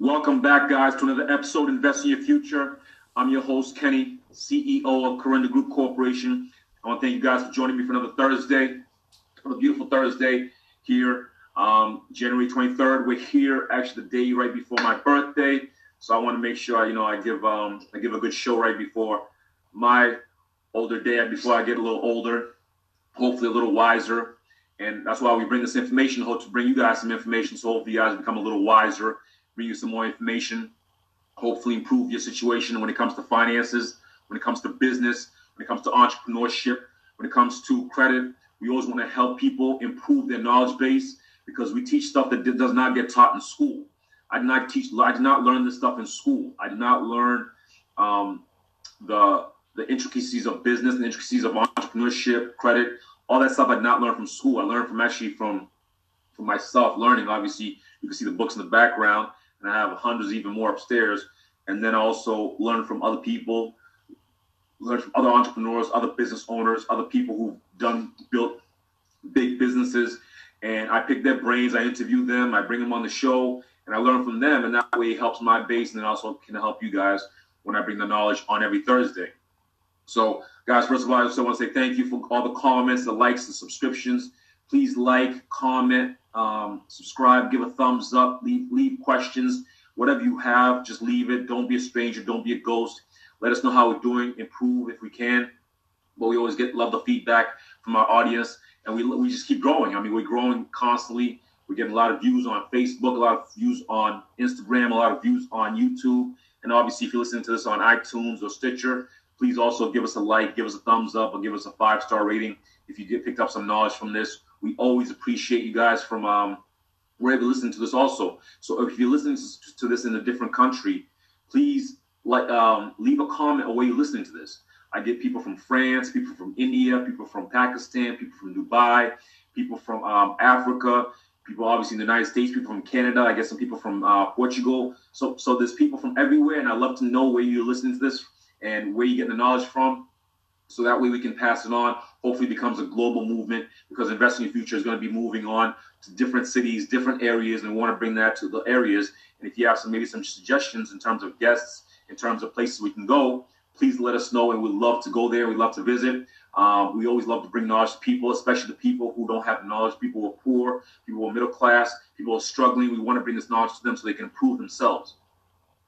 Welcome back, guys, to another episode Invest in Your Future. I'm your host, Kenny, CEO of Corinda Group Corporation. I want to thank you guys for joining me for another Thursday, another beautiful Thursday here, um, January 23rd. We're here actually the day right before my birthday, so I want to make sure you know I give um, I give a good show right before my older day, before I get a little older, hopefully a little wiser. And that's why we bring this information, hope to bring you guys some information, so hopefully you guys become a little wiser bring you some more information, hopefully improve your situation when it comes to finances, when it comes to business, when it comes to entrepreneurship, when it comes to credit. We always want to help people improve their knowledge base because we teach stuff that does not get taught in school. I did not teach. I did not learn this stuff in school. I did not learn um, the the intricacies of business, the intricacies of entrepreneurship, credit, all that stuff. I did not learn from school. I learned from actually from from myself learning. Obviously, you can see the books in the background and I have hundreds even more upstairs. And then also learn from other people, learn from other entrepreneurs, other business owners, other people who've done built big businesses. And I pick their brains, I interview them, I bring them on the show, and I learn from them. And that way it helps my base and it also can help you guys when I bring the knowledge on every Thursday. So, guys, first of all, I just want to say thank you for all the comments, the likes, the subscriptions. Please like, comment, um, subscribe, give a thumbs up, leave leave questions, whatever you have, just leave it. Don't be a stranger, don't be a ghost. Let us know how we're doing, improve if we can. But we always get love the feedback from our audience, and we we just keep growing. I mean, we're growing constantly. We're getting a lot of views on Facebook, a lot of views on Instagram, a lot of views on YouTube, and obviously, if you're listening to this on iTunes or Stitcher, please also give us a like, give us a thumbs up, or give us a five star rating if you get picked up some knowledge from this we always appreciate you guys from um, we're able to listen to this also. So if you're listening to this in a different country, please like um, leave a comment or where you're listening to this. I get people from France, people from India, people from Pakistan, people from Dubai, people from um, Africa, people obviously in the United States, people from Canada. I get some people from uh, Portugal. So so there's people from everywhere, and I love to know where you're listening to this and where you get the knowledge from so that way we can pass it on. Hopefully, becomes a global movement because investing in future is going to be moving on to different cities, different areas, and we want to bring that to the areas. And if you have some maybe some suggestions in terms of guests, in terms of places we can go, please let us know, and we'd love to go there. We'd love to visit. Um, we always love to bring knowledge to people, especially the people who don't have knowledge. People who are poor, people who are middle class, people who are struggling. We want to bring this knowledge to them so they can improve themselves.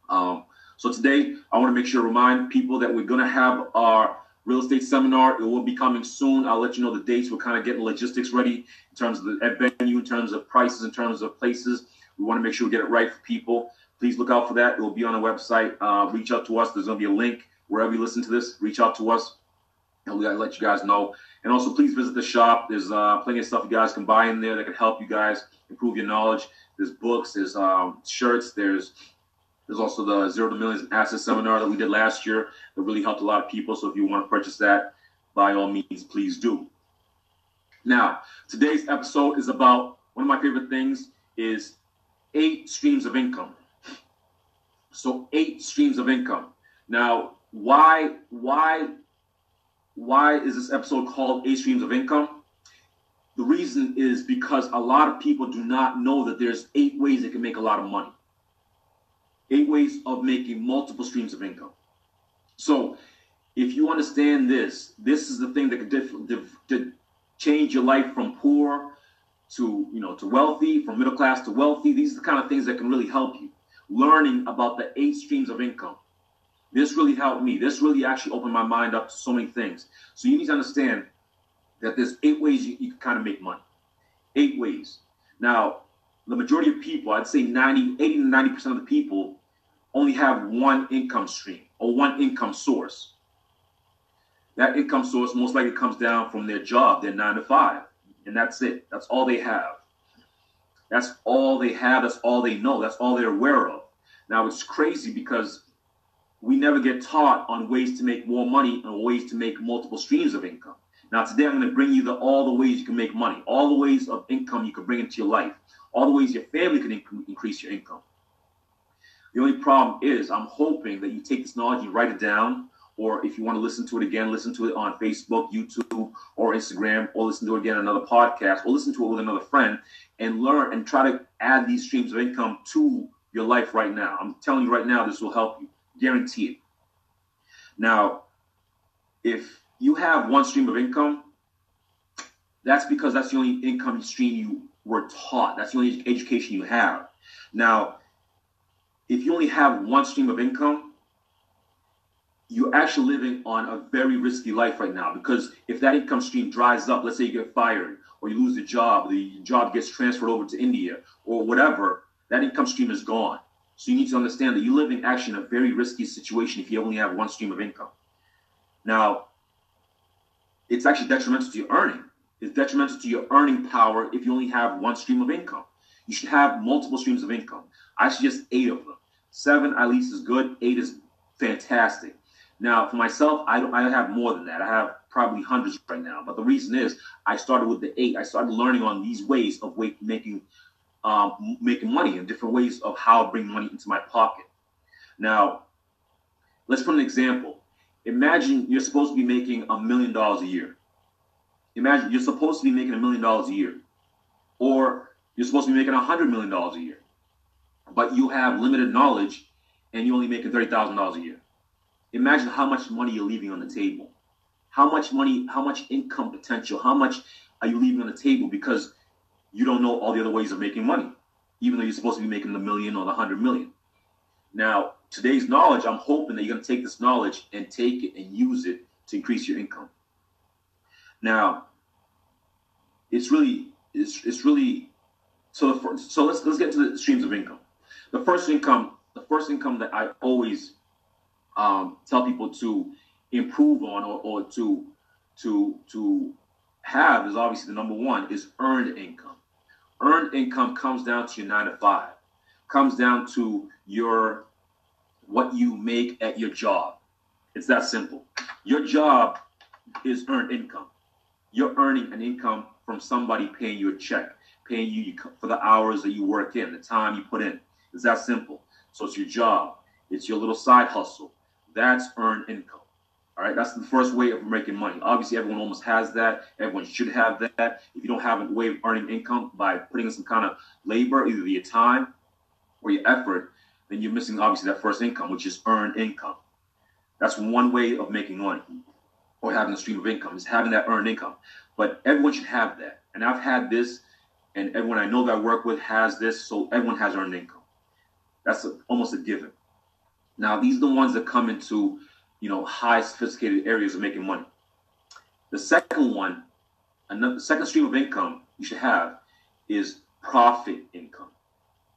Um, so today, I want to make sure to remind people that we're going to have our real estate seminar. It will be coming soon. I'll let you know the dates. We're kind of getting logistics ready in terms of the venue, in terms of prices, in terms of places. We want to make sure we get it right for people. Please look out for that. It will be on the website. Uh, reach out to us. There's going to be a link wherever you listen to this. Reach out to us, and we'll let you guys know. And also, please visit the shop. There's uh, plenty of stuff you guys can buy in there that can help you guys improve your knowledge. There's books, there's um, shirts, there's there's also the Zero to Millions Asset Seminar that we did last year that really helped a lot of people. So if you want to purchase that, by all means, please do. Now, today's episode is about one of my favorite things is eight streams of income. So eight streams of income. Now, why why why is this episode called eight streams of income? The reason is because a lot of people do not know that there's eight ways they can make a lot of money eight ways of making multiple streams of income. So, if you understand this, this is the thing that could change your life from poor to you know to wealthy, from middle class to wealthy. These are the kind of things that can really help you. Learning about the eight streams of income. This really helped me. This really actually opened my mind up to so many things. So you need to understand that there's eight ways you, you can kind of make money. Eight ways. Now, the majority of people, I'd say 90, 80 to 90% of the people only have one income stream or one income source. That income source most likely comes down from their job, their nine to five, and that's it. That's all they have. That's all they have. That's all they know. That's all they're aware of. Now it's crazy because we never get taught on ways to make more money and ways to make multiple streams of income. Now today I'm going to bring you the all the ways you can make money, all the ways of income you can bring into your life, all the ways your family can inc- increase your income. The only problem is, I'm hoping that you take this knowledge, you write it down, or if you want to listen to it again, listen to it on Facebook, YouTube, or Instagram, or listen to it again on another podcast, or listen to it with another friend, and learn and try to add these streams of income to your life right now. I'm telling you right now, this will help you. Guarantee it. Now, if you have one stream of income, that's because that's the only income stream you were taught. That's the only education you have. Now, if you only have one stream of income, you're actually living on a very risky life right now because if that income stream dries up, let's say you get fired or you lose the job, the job gets transferred over to India or whatever, that income stream is gone. So you need to understand that you're living actually in a very risky situation if you only have one stream of income. Now, it's actually detrimental to your earning. It's detrimental to your earning power if you only have one stream of income. You should have multiple streams of income. I suggest eight of them. Seven at least is good. Eight is fantastic. Now, for myself, I don't. I have more than that. I have probably hundreds right now. But the reason is, I started with the eight. I started learning on these ways of making um, making money and different ways of how to bring money into my pocket. Now, let's put an example. Imagine you're supposed to be making a million dollars a year. Imagine you're supposed to be making a million dollars a year, or you're supposed to be making a hundred million dollars a year, but you have limited knowledge and you're only making thirty thousand dollars a year. Imagine how much money you're leaving on the table. How much money, how much income potential, how much are you leaving on the table because you don't know all the other ways of making money, even though you're supposed to be making the million or the hundred million. Now, today's knowledge, I'm hoping that you're going to take this knowledge and take it and use it to increase your income. Now, it's really, it's, it's really, so the, so let's let's get to the streams of income. The first income, the first income that I always um, tell people to improve on or, or to to to have is obviously the number one is earned income earned income comes down to your nine to five, comes down to your what you make at your job. It's that simple. Your job is earned income. You're earning an income from somebody paying you a check, paying you for the hours that you work in, the time you put in. It's that simple. So it's your job. It's your little side hustle. That's earned income. All right, that's the first way of making money. Obviously, everyone almost has that. Everyone should have that. If you don't have a way of earning income by putting in some kind of labor, either your time or your effort, then you're missing obviously that first income, which is earned income. That's one way of making money or having a stream of income is having that earned income. But everyone should have that. And I've had this, and everyone I know that I work with has this, so everyone has earned income. That's a, almost a given. Now, these are the ones that come into you know, high sophisticated areas of making money. The second one, another second stream of income you should have is profit income.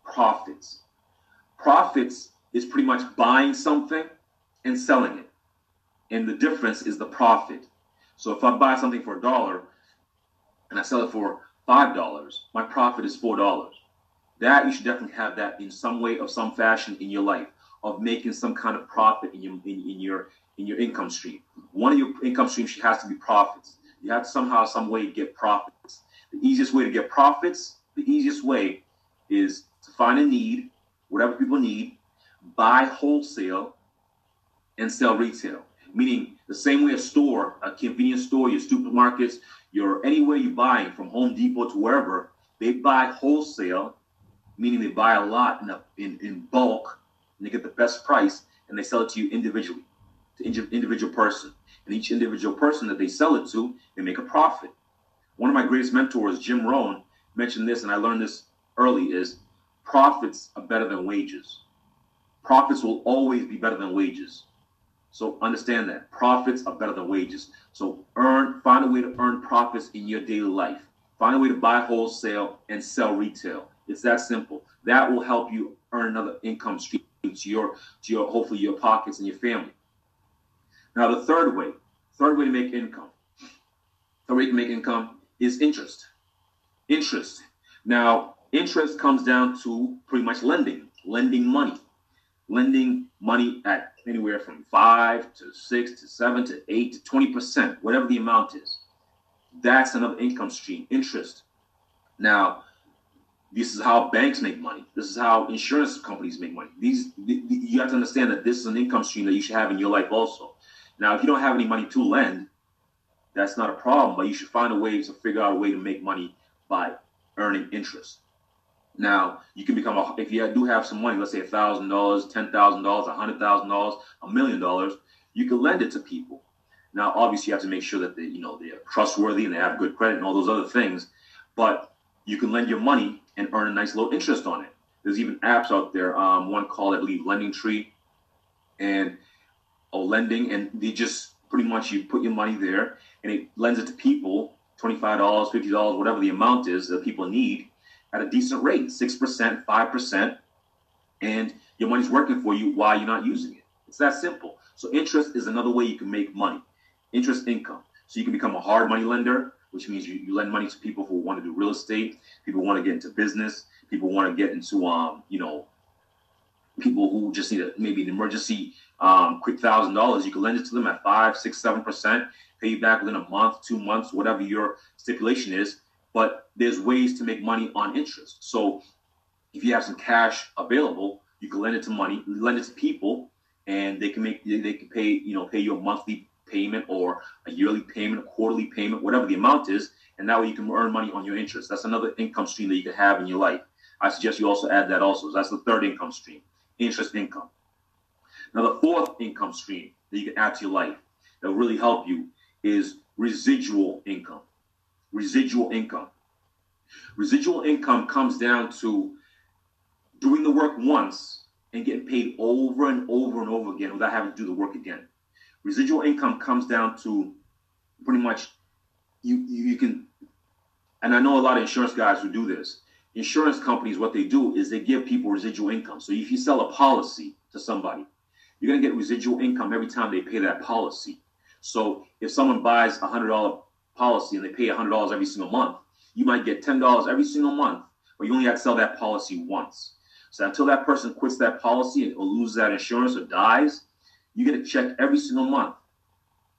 Profits. Profits is pretty much buying something and selling it. And the difference is the profit. So if I buy something for a dollar and I sell it for five dollars, my profit is four dollars. That you should definitely have that in some way or some fashion in your life of making some kind of profit in your in, in your in your income stream. One of your income streams has to be profits. You have to somehow, some way get profits. The easiest way to get profits, the easiest way is to find a need, whatever people need, buy wholesale, and sell retail. Meaning the same way a store, a convenience store, your supermarkets, your anywhere you buy from Home Depot to wherever, they buy wholesale, meaning they buy a lot in, a, in, in bulk and they get the best price and they sell it to you individually, to individual person. And each individual person that they sell it to, they make a profit. One of my greatest mentors, Jim Rohn, mentioned this, and I learned this early: is profits are better than wages. Profits will always be better than wages. So understand that profits are better than wages. So earn, find a way to earn profits in your daily life. Find a way to buy wholesale and sell retail. It's that simple. That will help you earn another income stream to your to your hopefully your pockets and your family. Now the third way, third way to make income, third way to make income is interest. Interest. Now interest comes down to pretty much lending, lending money, lending money at anywhere from five to six to seven to eight to twenty percent, whatever the amount is. That's another income stream, interest. Now, this is how banks make money. This is how insurance companies make money. These you have to understand that this is an income stream that you should have in your life also. Now, if you don't have any money to lend, that's not a problem, but you should find a way to figure out a way to make money by earning interest. Now you can become a if you do have some money, let's say a thousand dollars, ten thousand dollars, a hundred thousand dollars, a million dollars, you can lend it to people. Now, obviously, you have to make sure that they, you know, they're trustworthy and they have good credit and all those other things. But you can lend your money and earn a nice low interest on it. There's even apps out there. Um, one called, I believe, Lending Tree, and a lending, and they just pretty much you put your money there, and it lends it to people, twenty five dollars, fifty dollars, whatever the amount is that people need, at a decent rate, six percent, five percent, and your money's working for you while you're not using it. It's that simple. So interest is another way you can make money, interest income. So you can become a hard money lender, which means you, you lend money to people who want to do real estate, people want to get into business, people want to get into um, you know, people who just need a, maybe an emergency um, quick thousand dollars. You can lend it to them at five, six, seven percent, pay you back within a month, two months, whatever your stipulation is. But there's ways to make money on interest. So if you have some cash available, you can lend it to money, lend it to people, and they can make they can pay you know pay you a monthly payment or a yearly payment, a quarterly payment, whatever the amount is, and that way you can earn money on your interest. That's another income stream that you can have in your life. I suggest you also add that also. That's the third income stream, interest income. Now the fourth income stream that you can add to your life that will really help you is residual income. Residual income. Residual income comes down to doing the work once and getting paid over and over and over again without having to do the work again. Residual income comes down to pretty much you you can and I know a lot of insurance guys who do this. Insurance companies, what they do is they give people residual income. So if you sell a policy to somebody, you're gonna get residual income every time they pay that policy. So if someone buys a hundred dollar policy and they pay a hundred dollars every single month, you might get ten dollars every single month, but you only have to sell that policy once. So until that person quits that policy or loses that insurance or dies, you get a check every single month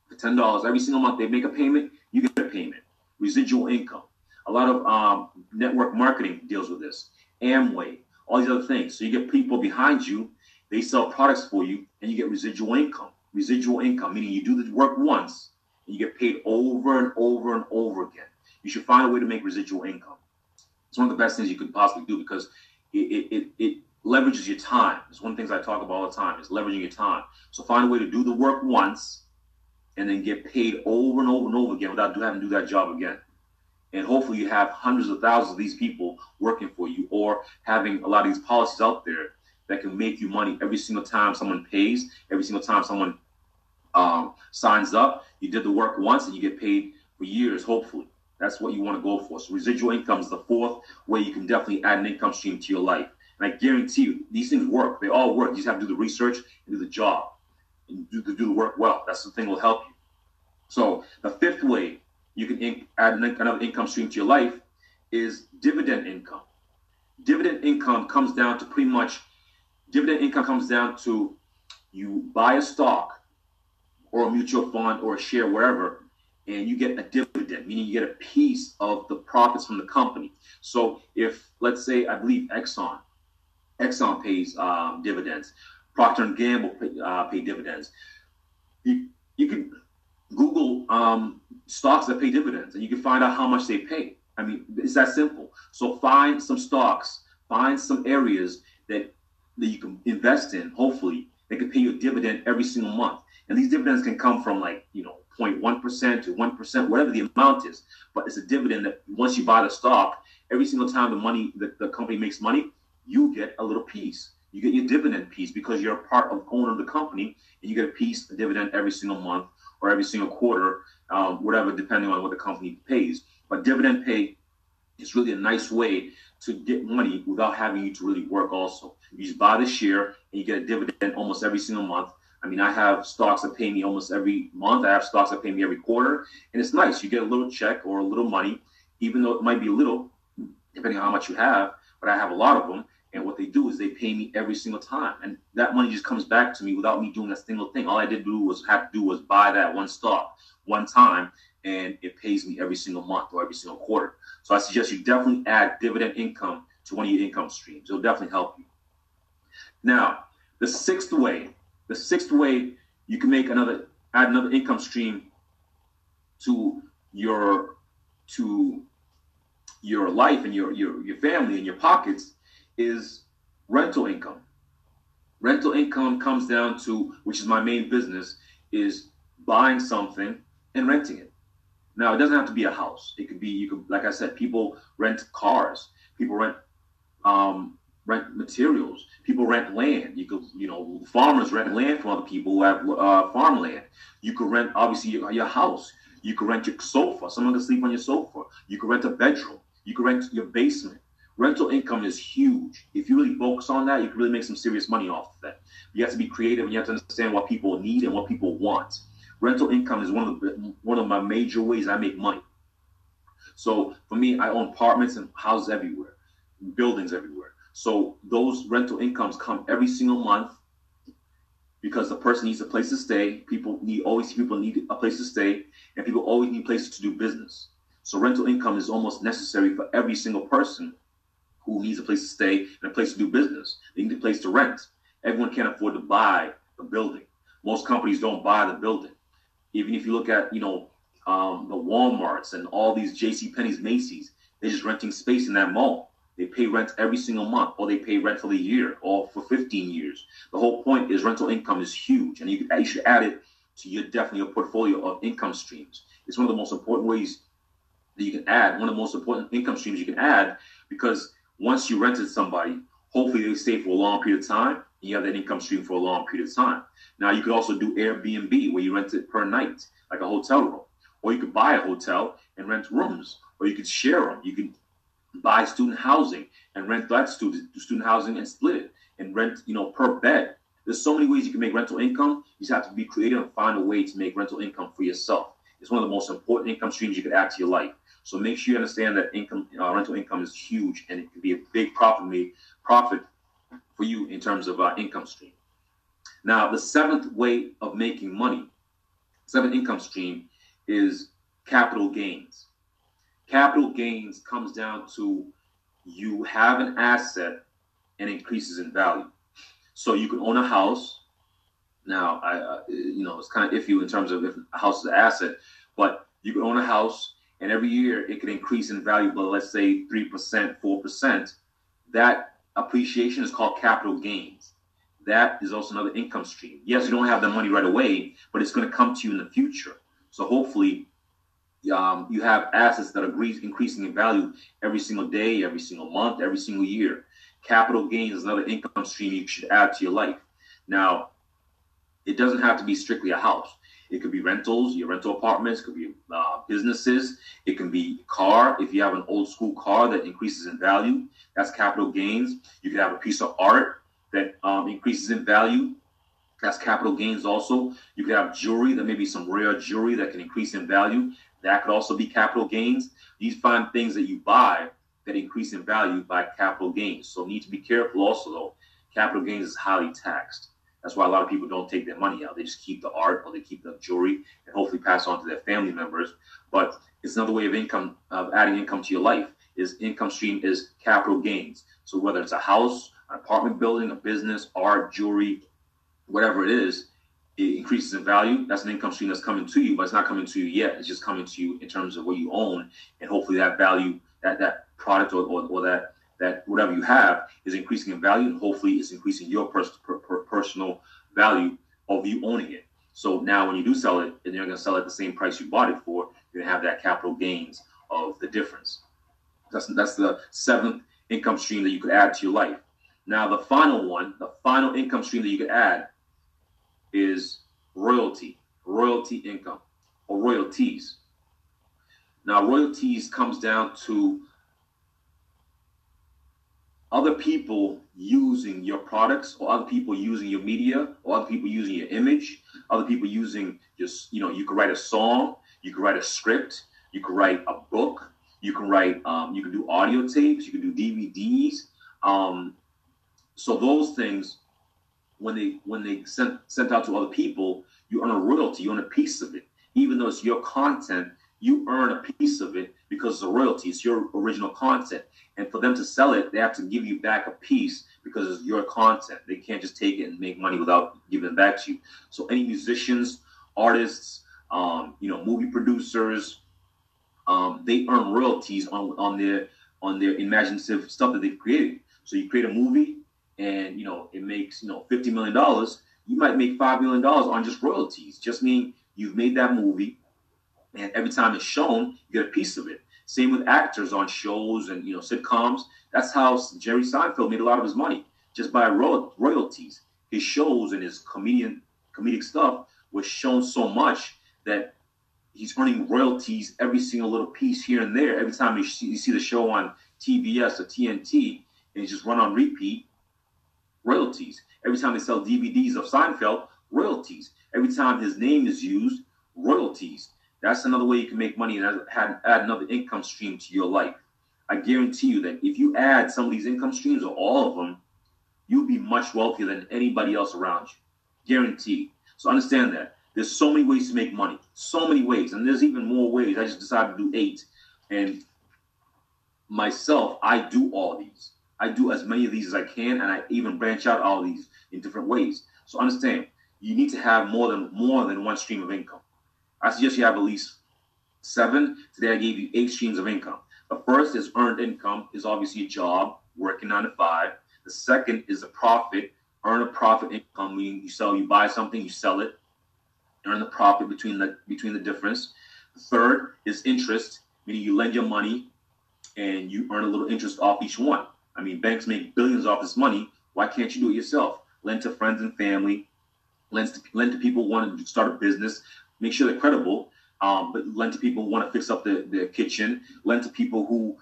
for ten dollars every single month. They make a payment, you get a payment. Residual income. A lot of um, network marketing deals with this. Amway, all these other things. So you get people behind you, they sell products for you, and you get residual income. Residual income, meaning you do the work once and you get paid over and over and over again. You should find a way to make residual income. It's one of the best things you could possibly do because it, it, it leverages your time. It's one of the things I talk about all the time is leveraging your time. So find a way to do the work once and then get paid over and over and over again without having to do that job again. And hopefully you have hundreds of thousands of these people working for you or having a lot of these policies out there that can make you money every single time someone pays, every single time someone um, signs up. You did the work once and you get paid for years, hopefully. That's what you want to go for. So residual income is the fourth way you can definitely add an income stream to your life. And I guarantee you, these things work. They all work. You just have to do the research and do the job and do the, do the work well. That's the thing that will help you. So the fifth way you can add another income stream to your life is dividend income. Dividend income comes down to pretty much dividend income comes down to you buy a stock or a mutual fund or a share wherever and you get a dividend, meaning you get a piece of the profits from the company. So if, let's say, I believe Exxon, Exxon pays um, dividends, Procter and Gamble pay, uh, pay dividends. You you can Google um, stocks that pay dividends, and you can find out how much they pay. I mean, it's that simple. So find some stocks, find some areas that that you can invest in. Hopefully, that can pay you a dividend every single month. And these dividends can come from like you know 0.1% to 1%, whatever the amount is. But it's a dividend that once you buy the stock, every single time the money that the company makes money, you get a little piece. You get your dividend piece because you're a part of owner of the company, and you get a piece, a dividend every single month or every single quarter, um, whatever, depending on what the company pays. But dividend pay is really a nice way to get money without having you to really work. Also, you just buy the share and you get a dividend almost every single month I mean, I have stocks that pay me almost every month. I have stocks that pay me every quarter, and it's nice. You get a little check or a little money, even though it might be little, depending on how much you have. But I have a lot of them, and what they do is they pay me every single time, and that money just comes back to me without me doing a single thing. All I did do was have to do was buy that one stock one time, and it pays me every single month or every single quarter. So I suggest you definitely add dividend income to one of your income streams. It'll definitely help you. Now, the sixth way the sixth way you can make another add another income stream to your to your life and your your your family and your pockets is rental income. Rental income comes down to, which is my main business, is buying something and renting it. Now it doesn't have to be a house. It could be you could, like I said, people rent cars. People rent um, rent materials. People rent land. You could, you know, farmers rent land from other people who have uh, farmland. You could rent, obviously, your, your house. You could rent your sofa. Someone can sleep on your sofa. You could rent a bedroom. You could rent your basement. Rental income is huge. If you really focus on that, you can really make some serious money off of that. You have to be creative and you have to understand what people need and what people want. Rental income is one of the one of my major ways I make money. So for me, I own apartments and houses everywhere, buildings everywhere. So those rental incomes come every single month because the person needs a place to stay. People need always people need a place to stay, and people always need places to do business. So rental income is almost necessary for every single person who needs a place to stay and a place to do business. They need a place to rent. Everyone can't afford to buy a building. Most companies don't buy the building. Even if you look at, you know, um, the Walmarts and all these J.C. Penney's, Macy's, they're just renting space in that mall. They pay rent every single month, or they pay rent for the year, or for 15 years. The whole point is rental income is huge, and you, you should add it to your definitely your portfolio of income streams. It's one of the most important ways that you can add. One of the most important income streams you can add because once you rented somebody, hopefully they stay for a long period of time. And you have that income stream for a long period of time. Now you could also do Airbnb where you rent it per night, like a hotel room, or you could buy a hotel and rent rooms, or you could share them. You can buy student housing and rent that student student housing and split it and rent, you know, per bed. There's so many ways you can make rental income. You just have to be creative and find a way to make rental income for yourself. It's one of the most important income streams you could add to your life. So make sure you understand that income, uh, rental income is huge, and it can be a big profit profit for you in terms of uh, income stream. Now, the seventh way of making money, seventh income stream, is capital gains. Capital gains comes down to you have an asset and increases in value. So you can own a house. Now, I, uh, you know, it's kind of iffy in terms of if a house is an asset, but you can own a house and every year it can increase in value by let's say 3%, 4%, that appreciation is called capital gains. That is also another income stream. Yes, you don't have the money right away, but it's going to come to you in the future. So hopefully um, you have assets that are increasing in value every single day, every single month, every single year. Capital gains is another income stream you should add to your life. Now, it doesn't have to be strictly a house. It could be rentals, your rental apartments, could be uh, businesses. It can be car. If you have an old school car that increases in value, that's capital gains. You could have a piece of art that um, increases in value. That's capital gains also. You could have jewelry that may be some rare jewelry that can increase in value. That could also be capital gains. These find things that you buy that increase in value by capital gains. So need to be careful also though. Capital gains is highly taxed. That's why a lot of people don't take their money out. They just keep the art or they keep the jewelry and hopefully pass on to their family members. But it's another way of income, of adding income to your life. Is income stream is capital gains. So whether it's a house, an apartment building, a business, art, jewelry, whatever it is, it increases in value. That's an income stream that's coming to you, but it's not coming to you yet. It's just coming to you in terms of what you own, and hopefully that value, that that product or, or, or that that whatever you have is increasing in value, and hopefully it's increasing your pers- per- per- personal value of you owning it. So now when you do sell it, and you're going to sell it at the same price you bought it for, you're going to have that capital gains of the difference. That's that's the seventh income stream that you could add to your life. Now the final one, the final income stream that you could add is royalty, royalty income, or royalties. Now royalties comes down to other people using your products or other people using your media or other people using your image other people using just you know you could write a song you could write a script you could write a book you can write um, you can do audio tapes you can do dvds um, so those things when they when they sent sent out to other people you earn a royalty you earn a piece of it even though it's your content you earn a piece of it because a royalty. It's your original content. And for them to sell it, they have to give you back a piece because it's your content. They can't just take it and make money without giving it back to you. So any musicians, artists, um, you know, movie producers, um, they earn royalties on on their on their imaginative stuff that they've created. So you create a movie, and you know it makes you know fifty million dollars. You might make five million dollars on just royalties. Just mean you've made that movie, and every time it's shown, you get a piece of it. Same with actors on shows and you know sitcoms. That's how Jerry Seinfeld made a lot of his money just by royalties. His shows and his comedian comedic stuff was shown so much that he's earning royalties every single little piece here and there. Every time you see, you see the show on TBS or TNT and it's just run on repeat, royalties. Every time they sell DVDs of Seinfeld, royalties. Every time his name is used, royalties. That's another way you can make money and add, add another income stream to your life. I guarantee you that if you add some of these income streams or all of them, you'll be much wealthier than anybody else around you. Guaranteed. So understand that. There's so many ways to make money. So many ways. And there's even more ways. I just decided to do eight. And myself, I do all these. I do as many of these as I can, and I even branch out all these in different ways. So understand, you need to have more than more than one stream of income. I suggest you have at least seven. Today I gave you eight streams of income. The first is earned income, is obviously a job, working nine to five. The second is a profit, earn a profit income, meaning you sell, you buy something, you sell it, earn the profit between the between the difference. The third is interest, meaning you lend your money and you earn a little interest off each one. I mean, banks make billions off this money. Why can't you do it yourself? Lend to friends and family, lend to, lend to people who want to start a business, make sure they're credible, um, but lend to people who want to fix up their, their kitchen, lend to people who,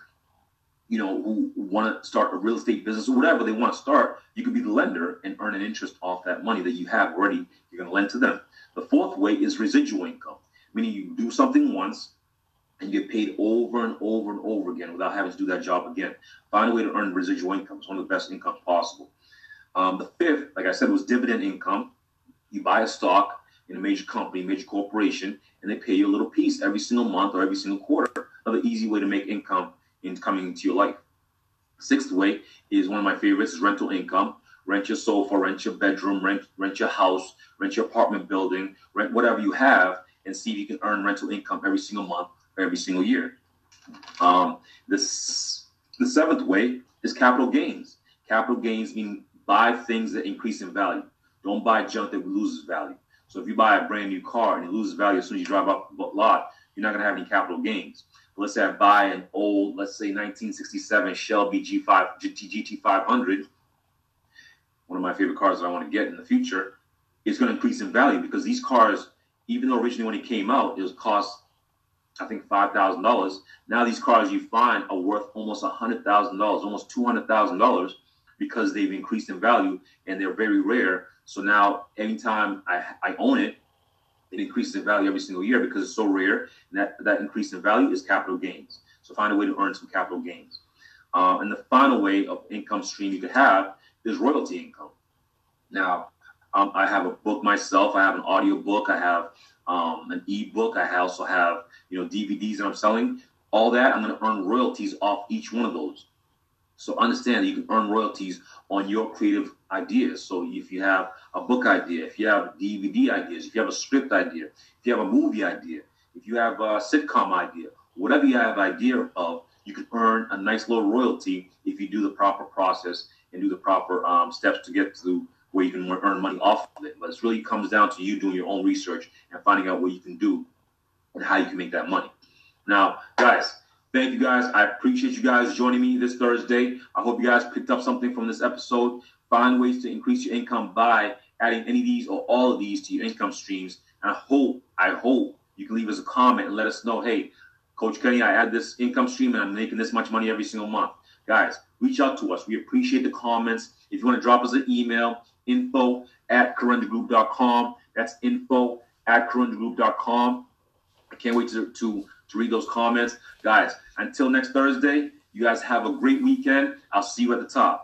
you know, who want to start a real estate business or whatever they want to start. You could be the lender and earn an interest off that money that you have already. You're going to lend to them. The fourth way is residual income, meaning you do something once and you get paid over and over and over again without having to do that job again. Find a way to earn residual income. It's one of the best incomes possible. Um, the fifth, like I said, was dividend income. You buy a stock in a major company, major corporation, and they pay you a little piece every single month or every single quarter. Another easy way to make income in coming into your life. Sixth way is one of my favorites is rental income. Rent your sofa, rent your bedroom, rent rent your house, rent your apartment building, rent whatever you have, and see if you can earn rental income every single month or every single year. Um, this the seventh way is capital gains. Capital gains mean buy things that increase in value. Don't buy junk that loses value. So if you buy a brand new car and it loses value as soon as you drive up the lot, you're not going to have any capital gains. But let's say I buy an old, let's say 1967 Shelby G5 GT 500, one of my favorite cars that I want to get in the future. It's going to increase in value because these cars, even though originally when it came out, it was cost I think five thousand dollars. Now these cars you find are worth almost a hundred thousand dollars, almost two hundred thousand dollars, because they've increased in value and they're very rare. So now anytime I, I own it, it increases in value every single year because it's so rare. And that, that increase in value is capital gains. So find a way to earn some capital gains. Uh, and the final way of income stream you could have is royalty income. Now, um, I have a book myself. I have an audio book. I have um, an ebook. I also have you know DVDs that I'm selling. All that I'm going to earn royalties off each one of those. So understand that you can earn royalties on your creative ideas. So if you have a book idea, if you have DVD ideas, if you have a script idea, if you have a movie idea, if you have a sitcom idea, whatever you have idea of, you can earn a nice little royalty if you do the proper process and do the proper um, steps to get to where you can earn money off of it. But it really comes down to you doing your own research and finding out what you can do and how you can make that money. Now, guys, thank you guys. I appreciate you guys joining me this Thursday. I hope you guys picked up something from this episode. Find ways to increase your income by adding any of these or all of these to your income streams. And I hope, I hope you can leave us a comment and let us know, hey, Coach Kenny, I add this income stream and I'm making this much money every single month. Guys, reach out to us. We appreciate the comments. If you want to drop us an email, info at corundagroup.com. That's info at corundagroup.com. I can't wait to, to, to read those comments. Guys, until next Thursday, you guys have a great weekend. I'll see you at the top.